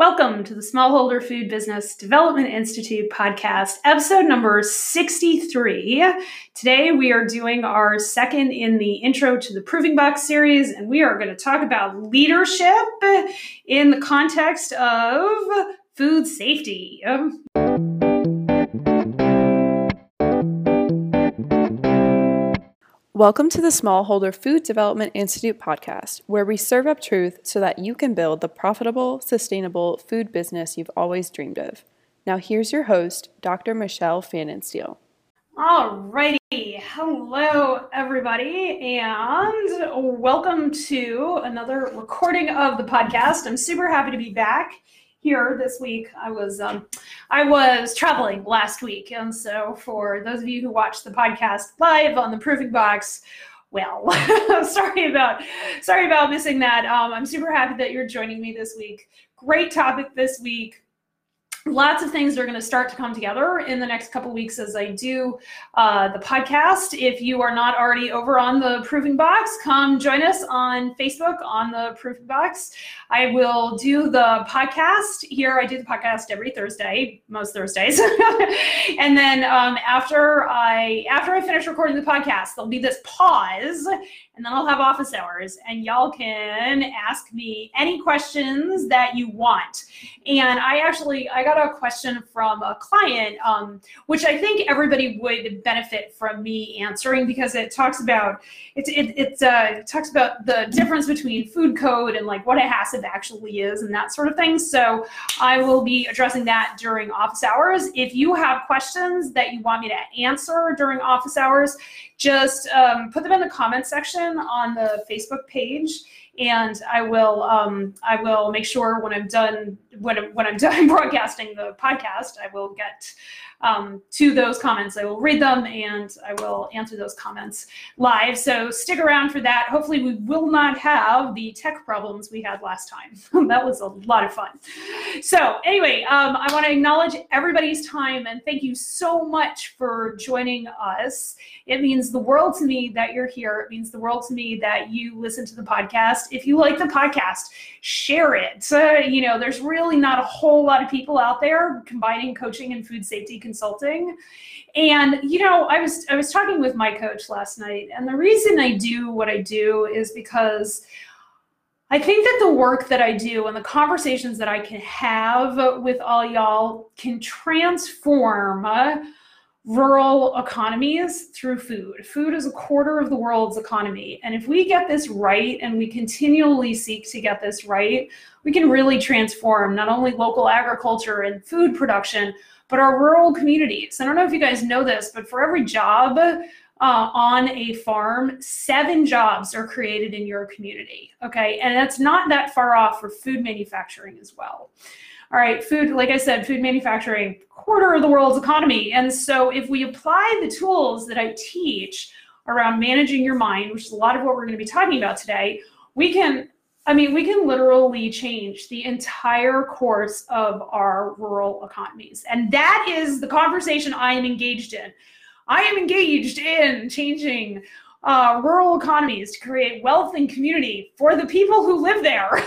Welcome to the Smallholder Food Business Development Institute podcast, episode number 63. Today we are doing our second in the Intro to the Proofing Box series, and we are going to talk about leadership in the context of food safety. Welcome to the Smallholder Food Development Institute podcast, where we serve up truth so that you can build the profitable, sustainable food business you've always dreamed of. Now, here's your host, Dr. Michelle Fanninsteel. Alrighty, hello everybody, and welcome to another recording of the podcast. I'm super happy to be back here this week. I was um, I was traveling last week, and so for those of you who watched the podcast live on the Proofing Box, well, sorry about sorry about missing that. Um, I'm super happy that you're joining me this week. Great topic this week lots of things are going to start to come together in the next couple weeks as I do uh, the podcast. If you are not already over on the Proofing Box, come join us on Facebook on the Proofing Box. I will do the podcast here. I do the podcast every Thursday, most Thursdays, and then um, after I after I finish recording the podcast, there'll be this pause, and then I'll have office hours, and y'all can ask me any questions that you want. And I actually I got a question from a client, um, which I think everybody would benefit from me answering because it talks about it it it, uh, talks about the difference between food code and like what a HACCP actually is and that sort of thing. So I will be addressing that during office hours. If you have questions that you want me to answer during office hours, just um, put them in the comment section on the Facebook page and I will um, I will make sure when I'm done when when I'm done broadcasting the podcast, I will get um, to those comments. I will read them and I will answer those comments live. So stick around for that. Hopefully, we will not have the tech problems we had last time. that was a lot of fun. So anyway, um, I want to acknowledge everybody's time and thank you so much for joining us. It means the world to me that you're here. It means the world to me that you listen to the podcast. If you like the podcast, share it. Uh, you know, there's really not a whole lot of people out there combining coaching and food safety consulting. And you know, I was I was talking with my coach last night, and the reason I do what I do is because I think that the work that I do and the conversations that I can have with all y'all can transform rural economies through food. Food is a quarter of the world's economy. And if we get this right and we continually seek to get this right, we can really transform not only local agriculture and food production, but our rural communities. I don't know if you guys know this, but for every job uh, on a farm, seven jobs are created in your community. Okay. And that's not that far off for food manufacturing as well. All right, food, like I said, food manufacturing, quarter of the world's economy. And so if we apply the tools that I teach around managing your mind, which is a lot of what we're going to be talking about today, we can I mean, we can literally change the entire course of our rural economies. And that is the conversation I am engaged in. I am engaged in changing uh, rural economies to create wealth and community for the people who live there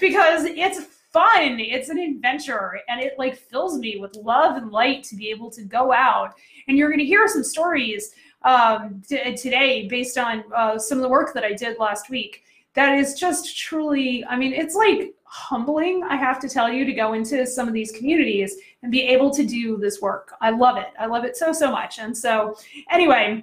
because it's fun. It's an adventure and it like fills me with love and light to be able to go out. And you're going to hear some stories um, t- today based on uh, some of the work that i did last week that is just truly i mean it's like humbling i have to tell you to go into some of these communities and be able to do this work. I love it. I love it so so much. And so anyway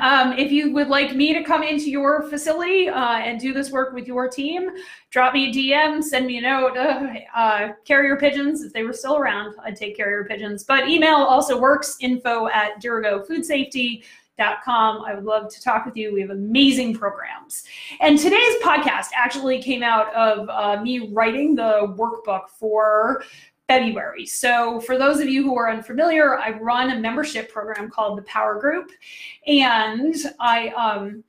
um, if you would like me to come into your facility uh, and do this work with your team, drop me a DM, send me a note. Uh, uh, carrier pigeons, if they were still around, I'd take carrier pigeons. But email also works info at DirigoFoodSafety.com. I would love to talk with you. We have amazing programs. And today's podcast actually came out of uh, me writing the workbook for February. So, for those of you who are unfamiliar, I run a membership program called the Power Group, and I um,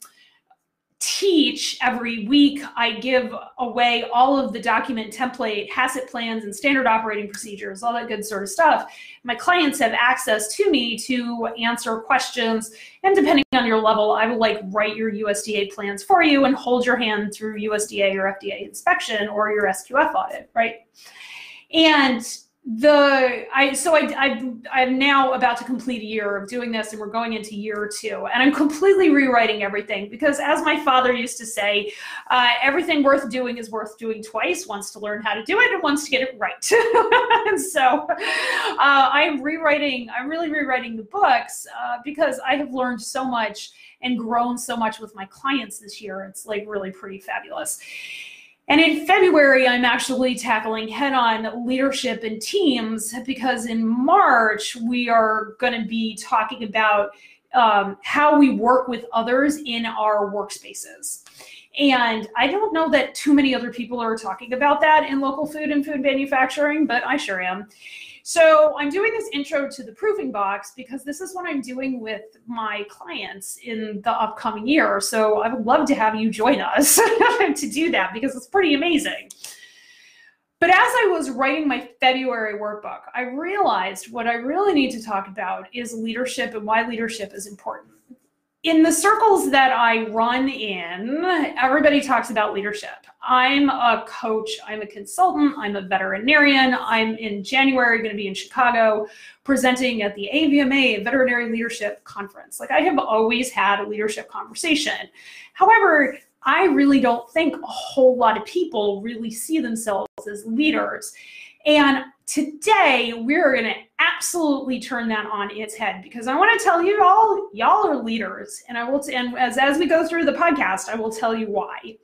teach every week. I give away all of the document template, HACCP plans, and standard operating procedures, all that good sort of stuff. My clients have access to me to answer questions. And depending on your level, I will like write your USDA plans for you and hold your hand through USDA or FDA inspection or your SQF audit, right? And the I so I, I I'm now about to complete a year of doing this, and we're going into year two, and I'm completely rewriting everything because, as my father used to say, uh, everything worth doing is worth doing twice. Once to learn how to do it, and once to get it right. and so uh, I'm rewriting. I'm really rewriting the books uh, because I have learned so much and grown so much with my clients this year. It's like really pretty fabulous. And in February, I'm actually tackling head on leadership and teams because in March, we are going to be talking about um, how we work with others in our workspaces. And I don't know that too many other people are talking about that in local food and food manufacturing, but I sure am. So I'm doing this intro to the Proofing box because this is what I'm doing with my clients in the upcoming year. So I would love to have you join us to do that because it's pretty amazing. But as I was writing my February workbook, I realized what I really need to talk about is leadership and why leadership is important in the circles that I run in, everybody talks about leadership. I'm a coach, I'm a consultant, I'm a veterinarian. I'm in January going to be in Chicago presenting at the AVMA Veterinary Leadership Conference. Like I have always had a leadership conversation. However, I really don't think a whole lot of people really see themselves as leaders. And today we're going to absolutely turn that on its head because I want to tell you all, y'all are leaders. And I will, t- and as, as we go through the podcast, I will tell you why.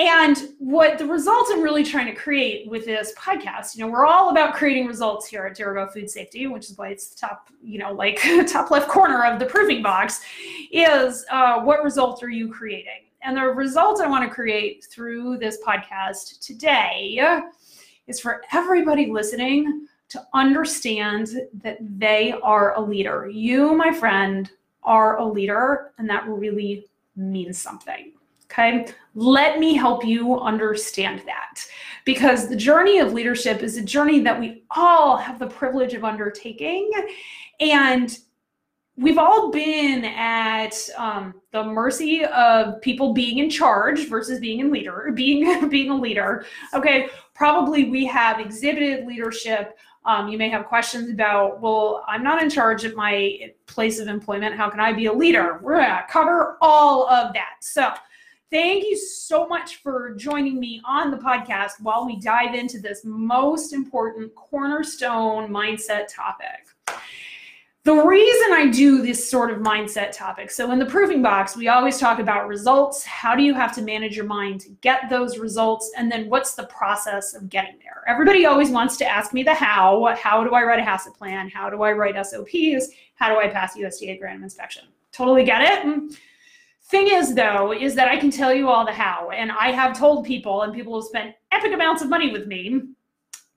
And what the results I'm really trying to create with this podcast, you know, we're all about creating results here at Dirigo Food Safety, which is why it's the top, you know, like top left corner of the proving box, is uh, what results are you creating? And the results I want to create through this podcast today is for everybody listening to understand that they are a leader. You, my friend, are a leader, and that really means something. Okay, let me help you understand that because the journey of leadership is a journey that we all have the privilege of undertaking. And we've all been at um, the mercy of people being in charge versus being in leader, being being a leader. Okay, probably we have exhibited leadership. Um, you may have questions about, well, I'm not in charge of my place of employment. How can I be a leader? We're to cover all of that. So, thank you so much for joining me on the podcast while we dive into this most important cornerstone mindset topic. The reason I do this sort of mindset topic, so in the proofing box, we always talk about results. How do you have to manage your mind to get those results? And then what's the process of getting there? Everybody always wants to ask me the how. How do I write a HACCP plan? How do I write SOPs? How do I pass USDA grant inspection? Totally get it. Thing is, though, is that I can tell you all the how. And I have told people, and people have spent epic amounts of money with me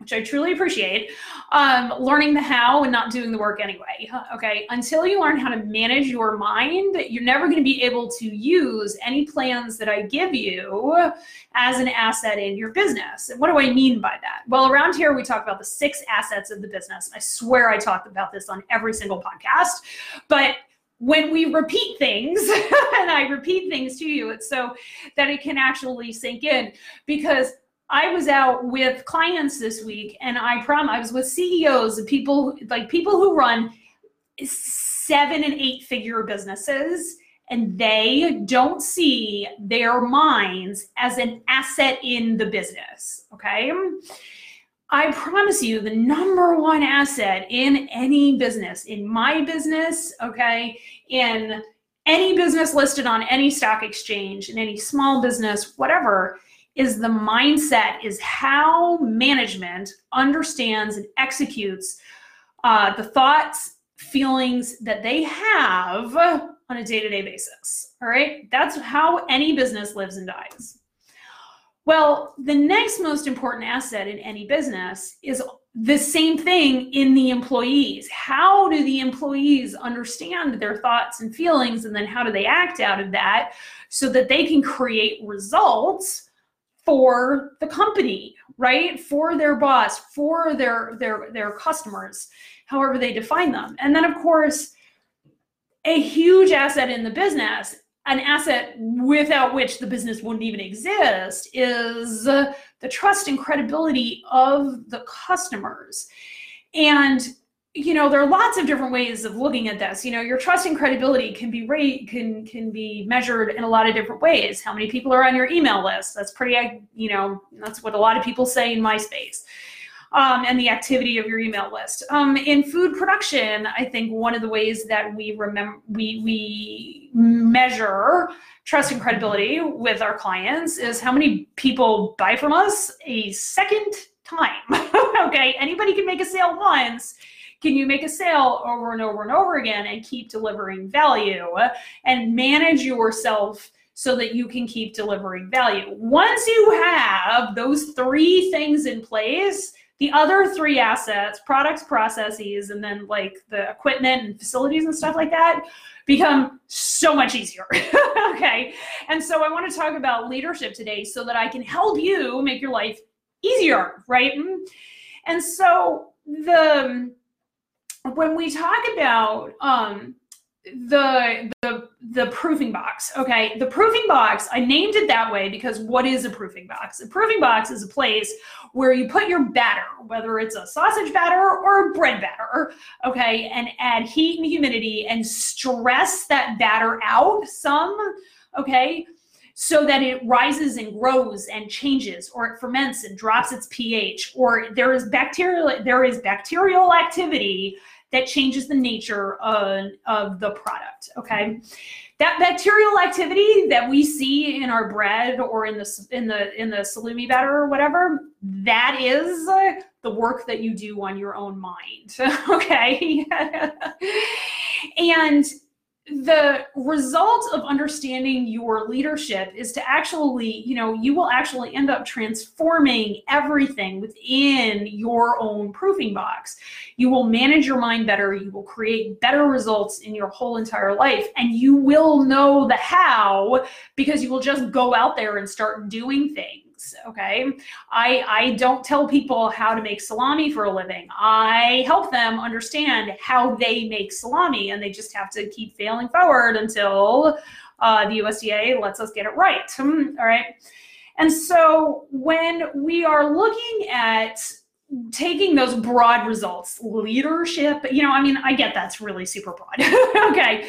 which I truly appreciate, um, learning the how and not doing the work anyway. Okay. Until you learn how to manage your mind, you're never going to be able to use any plans that I give you as an asset in your business. And what do I mean by that? Well, around here, we talk about the six assets of the business. I swear I talk about this on every single podcast, but when we repeat things and I repeat things to you, it's so that it can actually sink in because I was out with clients this week and I prom I was with CEOs of people like people who run seven and eight figure businesses and they don't see their minds as an asset in the business. Okay. I promise you, the number one asset in any business, in my business, okay, in any business listed on any stock exchange, in any small business, whatever, is the mindset is how management understands and executes uh, the thoughts feelings that they have on a day-to-day basis all right? That's how any business lives and dies well the next most important asset in any business is the same thing in the employees. How do the employees understand their thoughts and feelings, and then how do they act out of that so that they can create results for the company, right? For their boss, for their their their customers, however they define them. And then of course, a huge asset in the business an asset without which the business wouldn't even exist is the trust and credibility of the customers. And you know there are lots of different ways of looking at this. You know your trust and credibility can be rate can can be measured in a lot of different ways. How many people are on your email list? That's pretty you know that's what a lot of people say in my space um, and the activity of your email list. Um, in food production, I think one of the ways that we remember we we measure trust and credibility with our clients is how many people buy from us a second time. okay, anybody can make a sale once. Can you make a sale over and over and over again and keep delivering value and manage yourself? so that you can keep delivering value. Once you have those three things in place, the other three assets, products, processes, and then like the equipment and facilities and stuff like that become so much easier. okay. And so I want to talk about leadership today so that I can help you make your life easier, right? And so the when we talk about um the the the proofing box okay? The proofing box i named it that way because what is a proofing box? A proofing box is a place where you put your batter whether it's a sausage batter or a bread batter okay? And add heat and humidity and stress that batter out some okay? So that it rises and grows and changes or it ferments and drops its ph or there is bacterial there is bacterial activity that changes the nature of, of the product. Okay. That bacterial activity that we see in our bread or in the in the in the salumi batter or whatever, that is the work that you do on your own mind. okay. and the result of understanding your leadership is to actually, you know, you will actually end up transforming everything within your own proofing box. You will manage your mind better. You will create better results in your whole entire life. And you will know the how because you will just go out there and start doing things okay? I i don't tell people how to make salami for a living. I help them understand how they make salami and they just have to keep failing forward until uh, the usda lets us get it right hmm, all right? And so when we are looking at taking those broad results leadership you know i mean i get that's really super broad okay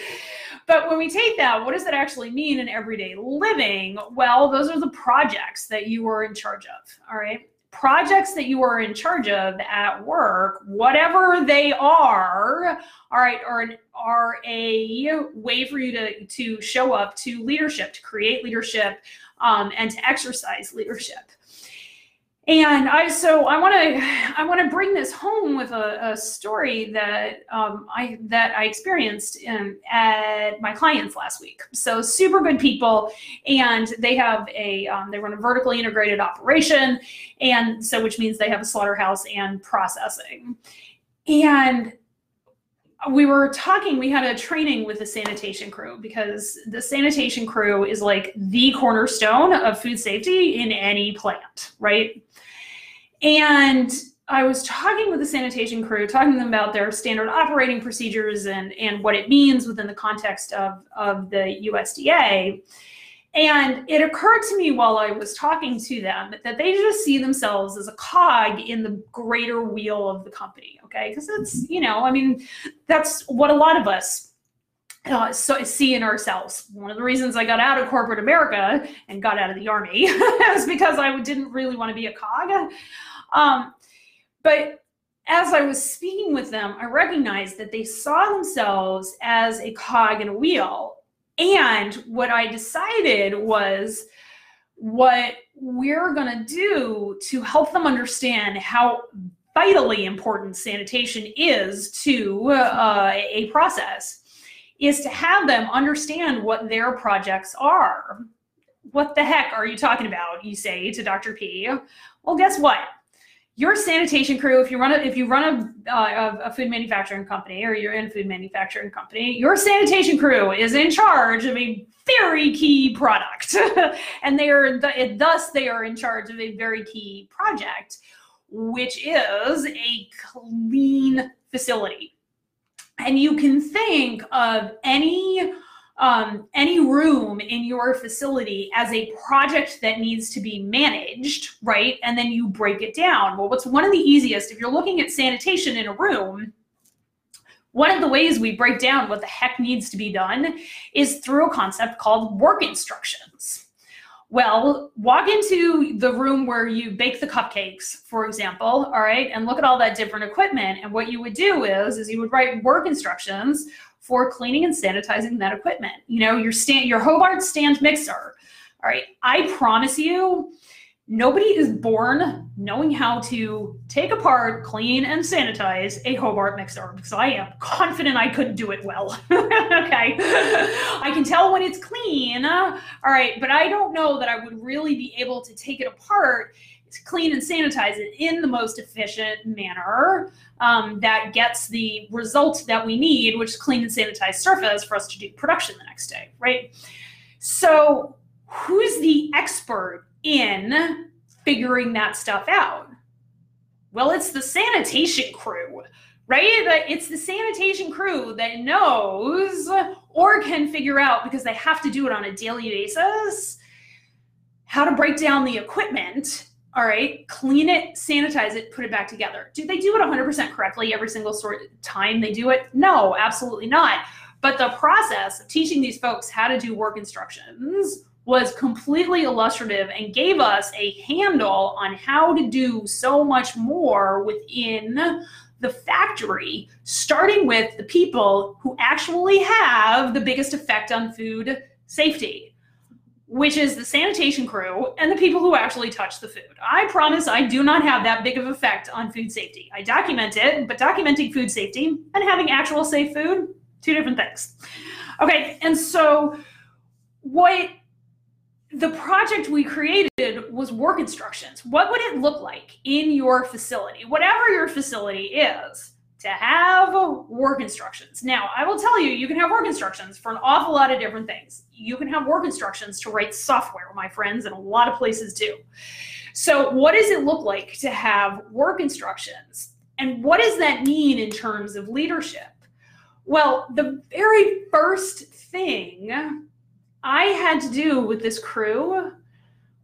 but when we take that, what does that actually mean in everyday living? Well, those are the projects that you are in charge of. All right. Projects that you are in charge of at work, whatever they are, all right, are, are a way for you to, to show up to leadership, to create leadership, um, and to exercise leadership. And I so I want to I want to bring this home with a, a story that um, I that I experienced in, at my clients last week. So super good people, and they have a um, they run a vertically integrated operation, and so which means they have a slaughterhouse and processing. And we were talking we had a training with the sanitation crew because the sanitation crew is like the cornerstone of food safety in any plant right and I was talking with the sanitation crew, talking to them about their standard operating procedures and, and what it means within the context of, of the USDA. And it occurred to me while I was talking to them that they just see themselves as a cog in the greater wheel of the company. Okay. Because it's, you know, I mean, that's what a lot of us uh, so see in ourselves. One of the reasons I got out of corporate America and got out of the army was because I didn't really want to be a cog. Um, but as I was speaking with them, I recognized that they saw themselves as a cog in a wheel. And what I decided was what we're going to do to help them understand how vitally important sanitation is to uh, a process is to have them understand what their projects are. What the heck are you talking about? You say to Dr. P. Well, guess what? Your sanitation crew, if you run a if you run a, uh, a food manufacturing company or you're in food manufacturing company, your sanitation crew is in charge of a very key product, and they are thus they are in charge of a very key project, which is a clean facility. And you can think of any um, any room in your facility as a project that needs to be managed, right? And then you break it down. Well, what's one of the easiest, if you're looking at sanitation in a room, one of the ways we break down what the heck needs to be done is through a concept called work instructions. Well, walk into the room where you bake the cupcakes, for example, all right, and look at all that different equipment. And what you would do is, is you would write work instructions for cleaning and sanitizing that equipment. You know, your stand, your Hobart stand mixer. All right, I promise you, nobody is born knowing how to take apart, clean, and sanitize a Hobart mixer because I am confident I couldn't do it well. okay, I can tell when it's clean. All right, but I don't know that I would really be able to take it apart clean and sanitize it in the most efficient manner um, that gets the result that we need, which is clean and sanitized surface for us to do production the next day, right? So, who's the expert in figuring that stuff out? Well, it's the sanitation crew, right? It's the sanitation crew that knows or can figure out because they have to do it on a daily basis how to break down the equipment all right, clean it, sanitize it, put it back together. Do they do it 100% correctly every single sort of time they do it? No, absolutely not. But the process of teaching these folks how to do work instructions was completely illustrative and gave us a handle on how to do so much more within the factory, starting with the people who actually have the biggest effect on food safety which is the sanitation crew and the people who actually touch the food. I promise I do not have that big of effect on food safety. I document it, but documenting food safety and having actual safe food, two different things. Okay, and so what the project we created was work instructions. What would it look like in your facility, whatever your facility is? To have work instructions. Now, I will tell you, you can have work instructions for an awful lot of different things. You can have work instructions to write software, my friends, and a lot of places do. So, what does it look like to have work instructions? And what does that mean in terms of leadership? Well, the very first thing I had to do with this crew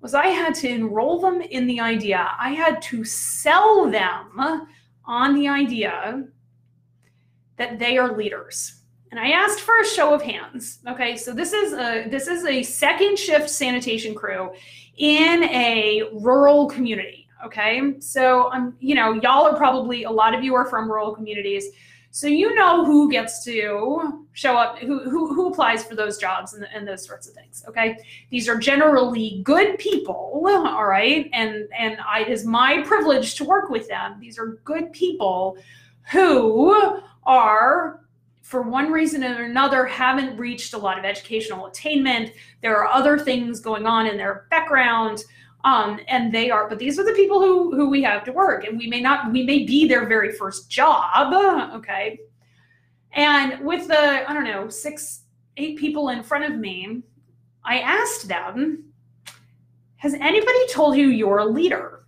was I had to enroll them in the idea. I had to sell them on the idea that they are leaders. And I asked for a show of hands. Okay, so this is a this is a second shift sanitation crew in a rural community. Okay, so I'm um, you know y'all are probably a lot of you are from rural communities, so you know who gets to show up, who who, who applies for those jobs and, and those sorts of things. Okay, these are generally good people. All right, and and I, it is my privilege to work with them. These are good people who are for one reason or another haven't reached a lot of educational attainment there are other things going on in their background um, and they are but these are the people who who we have to work and we may not we may be their very first job okay and with the i don't know six eight people in front of me i asked them has anybody told you you're a leader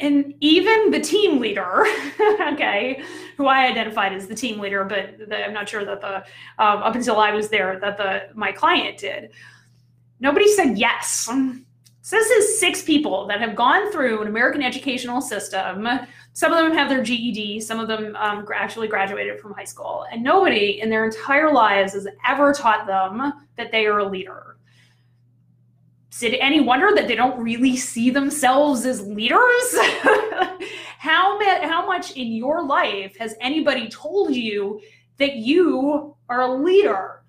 and even the team leader, okay, who I identified as the team leader, but the, I'm not sure that the um, up until I was there that the my client did. Nobody said yes. So this is six people that have gone through an American educational system. Some of them have their GED. Some of them um, actually graduated from high school, and nobody in their entire lives has ever taught them that they are a leader is it any wonder that they don't really see themselves as leaders? how, how much in your life has anybody told you that you are a leader?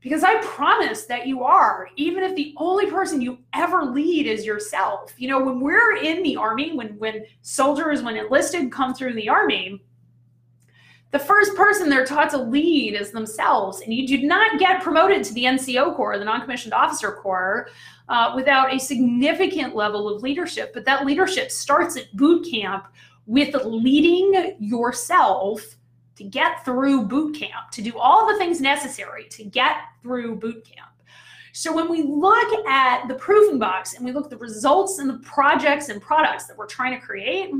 Because I promise that you are, even if the only person you ever lead is yourself. You know, when we're in the army, when when soldiers, when enlisted come through the army, the first person they're taught to lead is themselves. And you do not get promoted to the NCO Corps, the Non Commissioned Officer Corps, uh, without a significant level of leadership. But that leadership starts at boot camp with leading yourself to get through boot camp, to do all the things necessary to get through boot camp. So when we look at the proofing box and we look at the results and the projects and products that we're trying to create,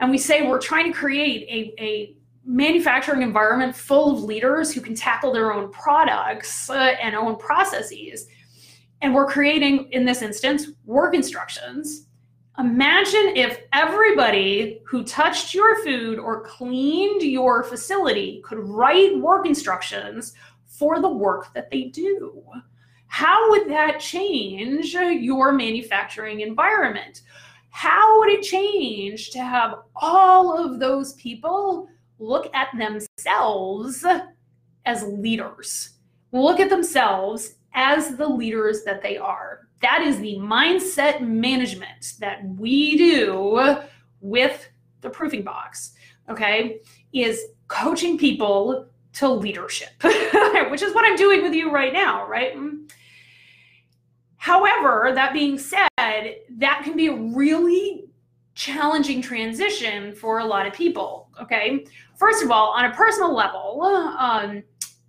and we say we're trying to create a, a manufacturing environment full of leaders who can tackle their own products uh, and own processes, and we're creating, in this instance, work instructions Imagine if everybody who touched your food or cleaned your facility could write work instructions for the work that they do. How would that change your manufacturing environment? How would it change to have all of those people look at themselves as leaders? Look at themselves as the leaders that they are. That is the mindset management that we do with the proofing box, okay? Is coaching people to leadership, which is what I'm doing with you right now, right? However, that being said, that can be a really challenging transition for a lot of people, okay? First of all, on a personal level, um,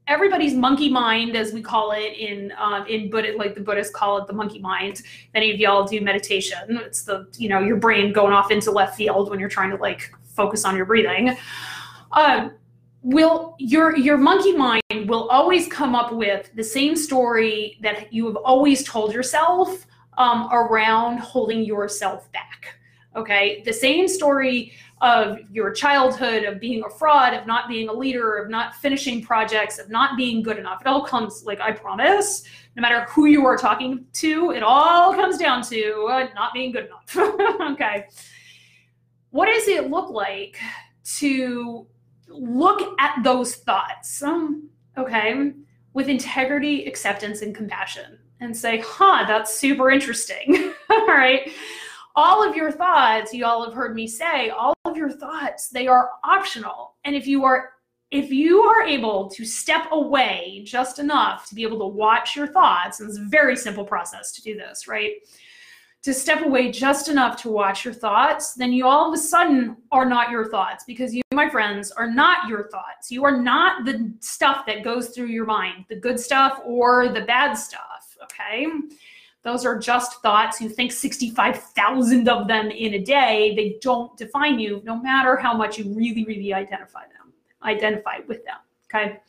everybody's monkey mind, as we call it in um, in Buddha, like the Buddhists call it the monkey mind. Many of y'all do meditation. It's the you know your brain going off into left field when you're trying to like focus on your breathing. Uh, will your your monkey mind will always come up with the same story that you have always told yourself um, around holding yourself back. Okay, the same story of your childhood, of being a fraud, of not being a leader, of not finishing projects, of not being good enough. It all comes, like I promise, no matter who you are talking to, it all comes down to uh, not being good enough. okay. What does it look like to look at those thoughts, um, okay, with integrity, acceptance, and compassion and say, huh, that's super interesting. all right all of your thoughts, you all have heard me say, all of your thoughts, they are optional. And if you are if you are able to step away just enough to be able to watch your thoughts, and it's a very simple process to do this, right? To step away just enough to watch your thoughts, then you all of a sudden are not your thoughts because you, my friends, are not your thoughts. You are not the stuff that goes through your mind, the good stuff or the bad stuff, okay? Those are just thoughts. You think 65,000 of them in a day. They don't define you, no matter how much you really, really identify them, identify with them. Okay.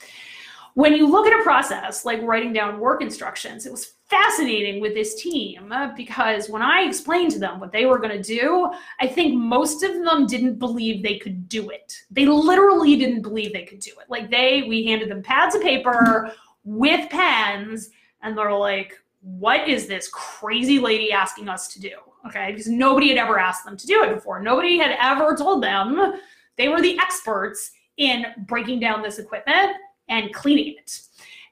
When you look at a process like writing down work instructions, it was fascinating with this team uh, because when I explained to them what they were going to do, I think most of them didn't believe they could do it. They literally didn't believe they could do it. Like they, we handed them pads of paper with pens, and they're like, what is this crazy lady asking us to do? Okay, because nobody had ever asked them to do it before. Nobody had ever told them they were the experts in breaking down this equipment and cleaning it.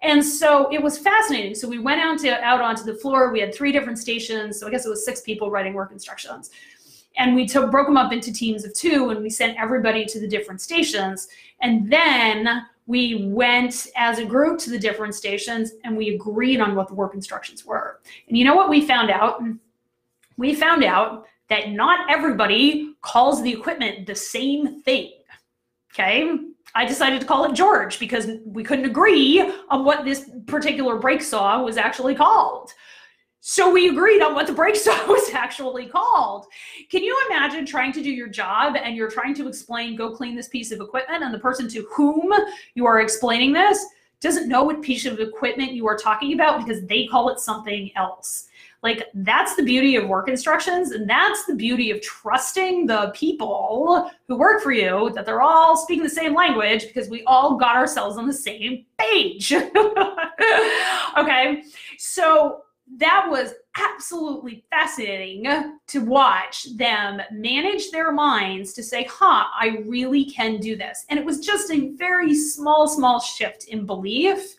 And so it was fascinating. So we went out to out onto the floor. We had three different stations. So I guess it was six people writing work instructions. And we took broke them up into teams of two and we sent everybody to the different stations. And then we went as a group to the different stations and we agreed on what the work instructions were. And you know what we found out? We found out that not everybody calls the equipment the same thing. Okay. I decided to call it George because we couldn't agree on what this particular brake saw was actually called. So we agreed on what the brake saw was actually called. Can you imagine trying to do your job and you're trying to explain, go clean this piece of equipment, and the person to whom you are explaining this doesn't know what piece of equipment you are talking about because they call it something else. Like that's the beauty of work instructions, and that's the beauty of trusting the people who work for you that they're all speaking the same language because we all got ourselves on the same page. okay, so that was absolutely fascinating to watch them manage their minds to say, huh, I really can do this. And it was just a very small, small shift in belief.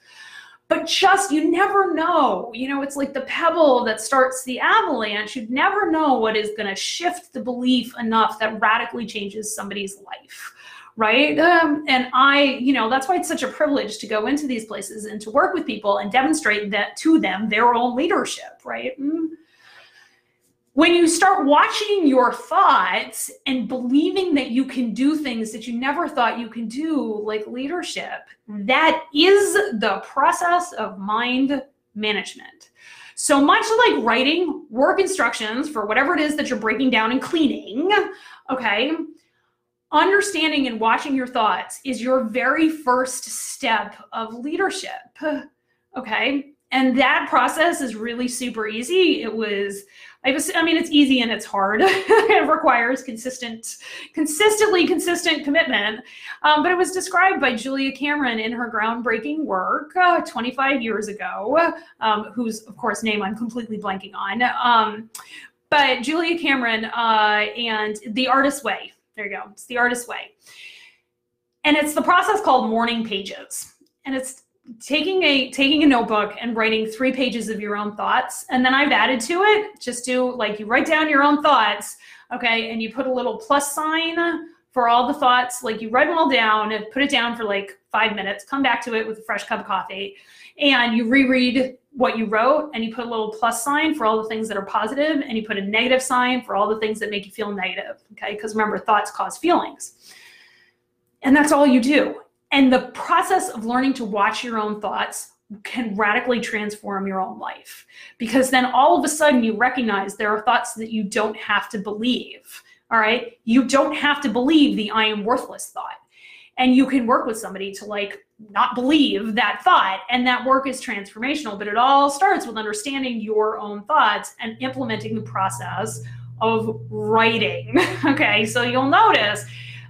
But just, you never know. You know, it's like the pebble that starts the avalanche. You never know what is going to shift the belief enough that radically changes somebody's life right? Um, and I, you know, that's why it's such a privilege to go into these places and to work with people and demonstrate that to them their own leadership, right? Mm. When you start watching your thoughts and believing that you can do things that you never thought you can do, like leadership, that is the process of mind management. So much like writing work instructions for whatever it is that you're breaking down and cleaning, okay, understanding and watching your thoughts is your very first step of leadership. Okay. And that process is really super easy. It was, I was, I mean, it's easy and it's hard. it requires consistent, consistently consistent commitment. Um, but it was described by Julia Cameron in her groundbreaking work uh, 25 years ago, um, whose, of course, name I'm completely blanking on. Um, but Julia Cameron uh, and The Artist's Way there you go. It's the artist way. And it's the process called morning pages. And it's taking a taking a notebook and writing three pages of your own thoughts. And then I've added to it, just do like you write down your own thoughts, okay, and you put a little plus sign for all the thoughts. Like you write them all down and put it down for like five minutes, come back to it with a fresh cup of coffee, and you reread what you wrote and you put a little plus sign for all the things that are positive and you put a negative sign for all the things that make you feel negative okay? Because remember thoughts cause feelings. And that's all you do. And the process of learning to watch your own thoughts can radically transform your own life because then all of a sudden you recognize there are thoughts that you don't have to believe all right? You don't have to believe the i am worthless thought. And you can work with somebody to like not believe that thought and that work is transformational but it all starts with understanding your own thoughts and implementing the process of writing okay? So you'll notice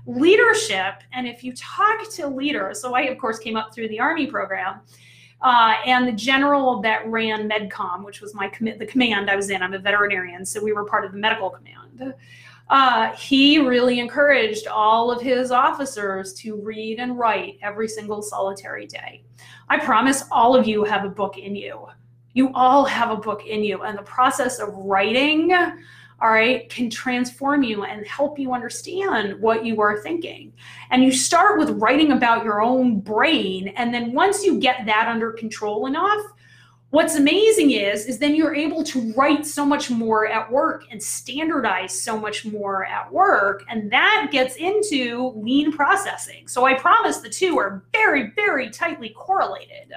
leadership and if you talk to leaders so i of course came up through the army program uh, and the general that ran medcom which was my com- the command i was in i'm a veterinarian so we were part of the medical command uh, he really encouraged all of his officers to read and write every single solitary day. I promise all of you have a book in you. You all have a book in you, and the process of writing, all right, can transform you and help you understand what you are thinking. And you start with writing about your own brain, and then once you get that under control enough, what's amazing is is then you're able to write so much more at work and standardize so much more at work and that gets into lean processing. So i promise the two are very very tightly correlated.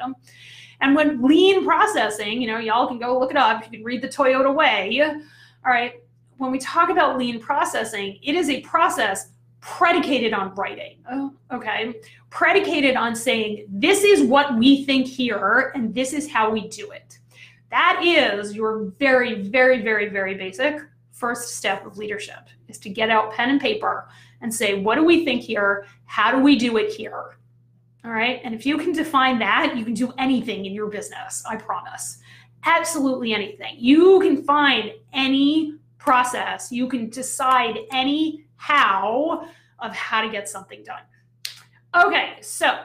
And when lean processing you know y'all can go look it up. You can read the toyota way. All right. When we talk about lean processing it is a process predicated on writing. Oh, okay. Predicated on saying, this is what we think here, and this is how we do it. That is your very, very, very, very basic first step of leadership is to get out pen and paper and say, what do we think here? How do we do it here? All right. And if you can define that, you can do anything in your business, I promise. Absolutely anything. You can find any process, you can decide any how of how to get something done. Okay, so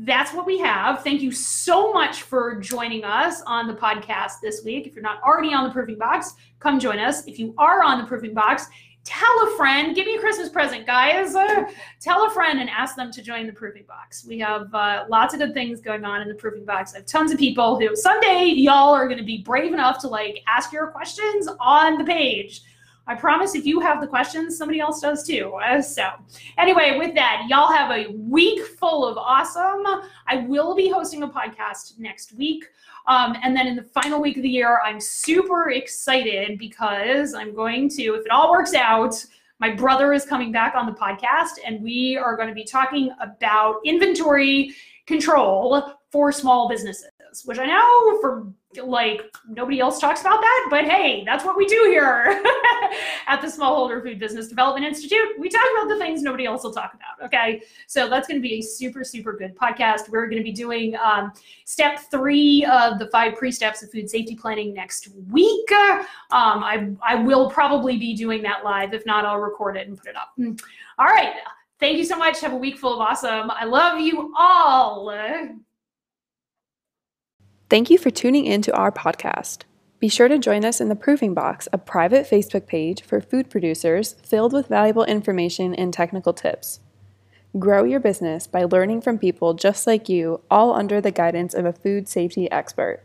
that's what we have. Thank you so much for joining us on the podcast this week. If you're not already on the Proofing Box, come join us. If you are on the Proofing Box, tell a friend. Give me a Christmas present, guys. Uh, tell a friend and ask them to join the Proofing Box. We have uh, lots of good things going on in the Proofing Box. I have tons of people who someday y'all are going to be brave enough to like ask your questions on the page. I promise if you have the questions, somebody else does too. Uh, so, anyway, with that, y'all have a week full of awesome. I will be hosting a podcast next week. Um, and then in the final week of the year, I'm super excited because I'm going to, if it all works out, my brother is coming back on the podcast, and we are going to be talking about inventory control for small businesses, which I know for like nobody else talks about that, but hey, that's what we do here at the Smallholder Food Business Development Institute. We talk about the things nobody else will talk about. Okay, so that's going to be a super super good podcast. We're going to be doing um, step three of the five pre steps of food safety planning next week. Um, I I will probably be doing that live. If not, I'll record it and put it up. All right. Thank you so much. Have a week full of awesome. I love you all. Thank you for tuning in to our podcast. Be sure to join us in the Proofing Box, a private Facebook page for food producers filled with valuable information and technical tips. Grow your business by learning from people just like you, all under the guidance of a food safety expert.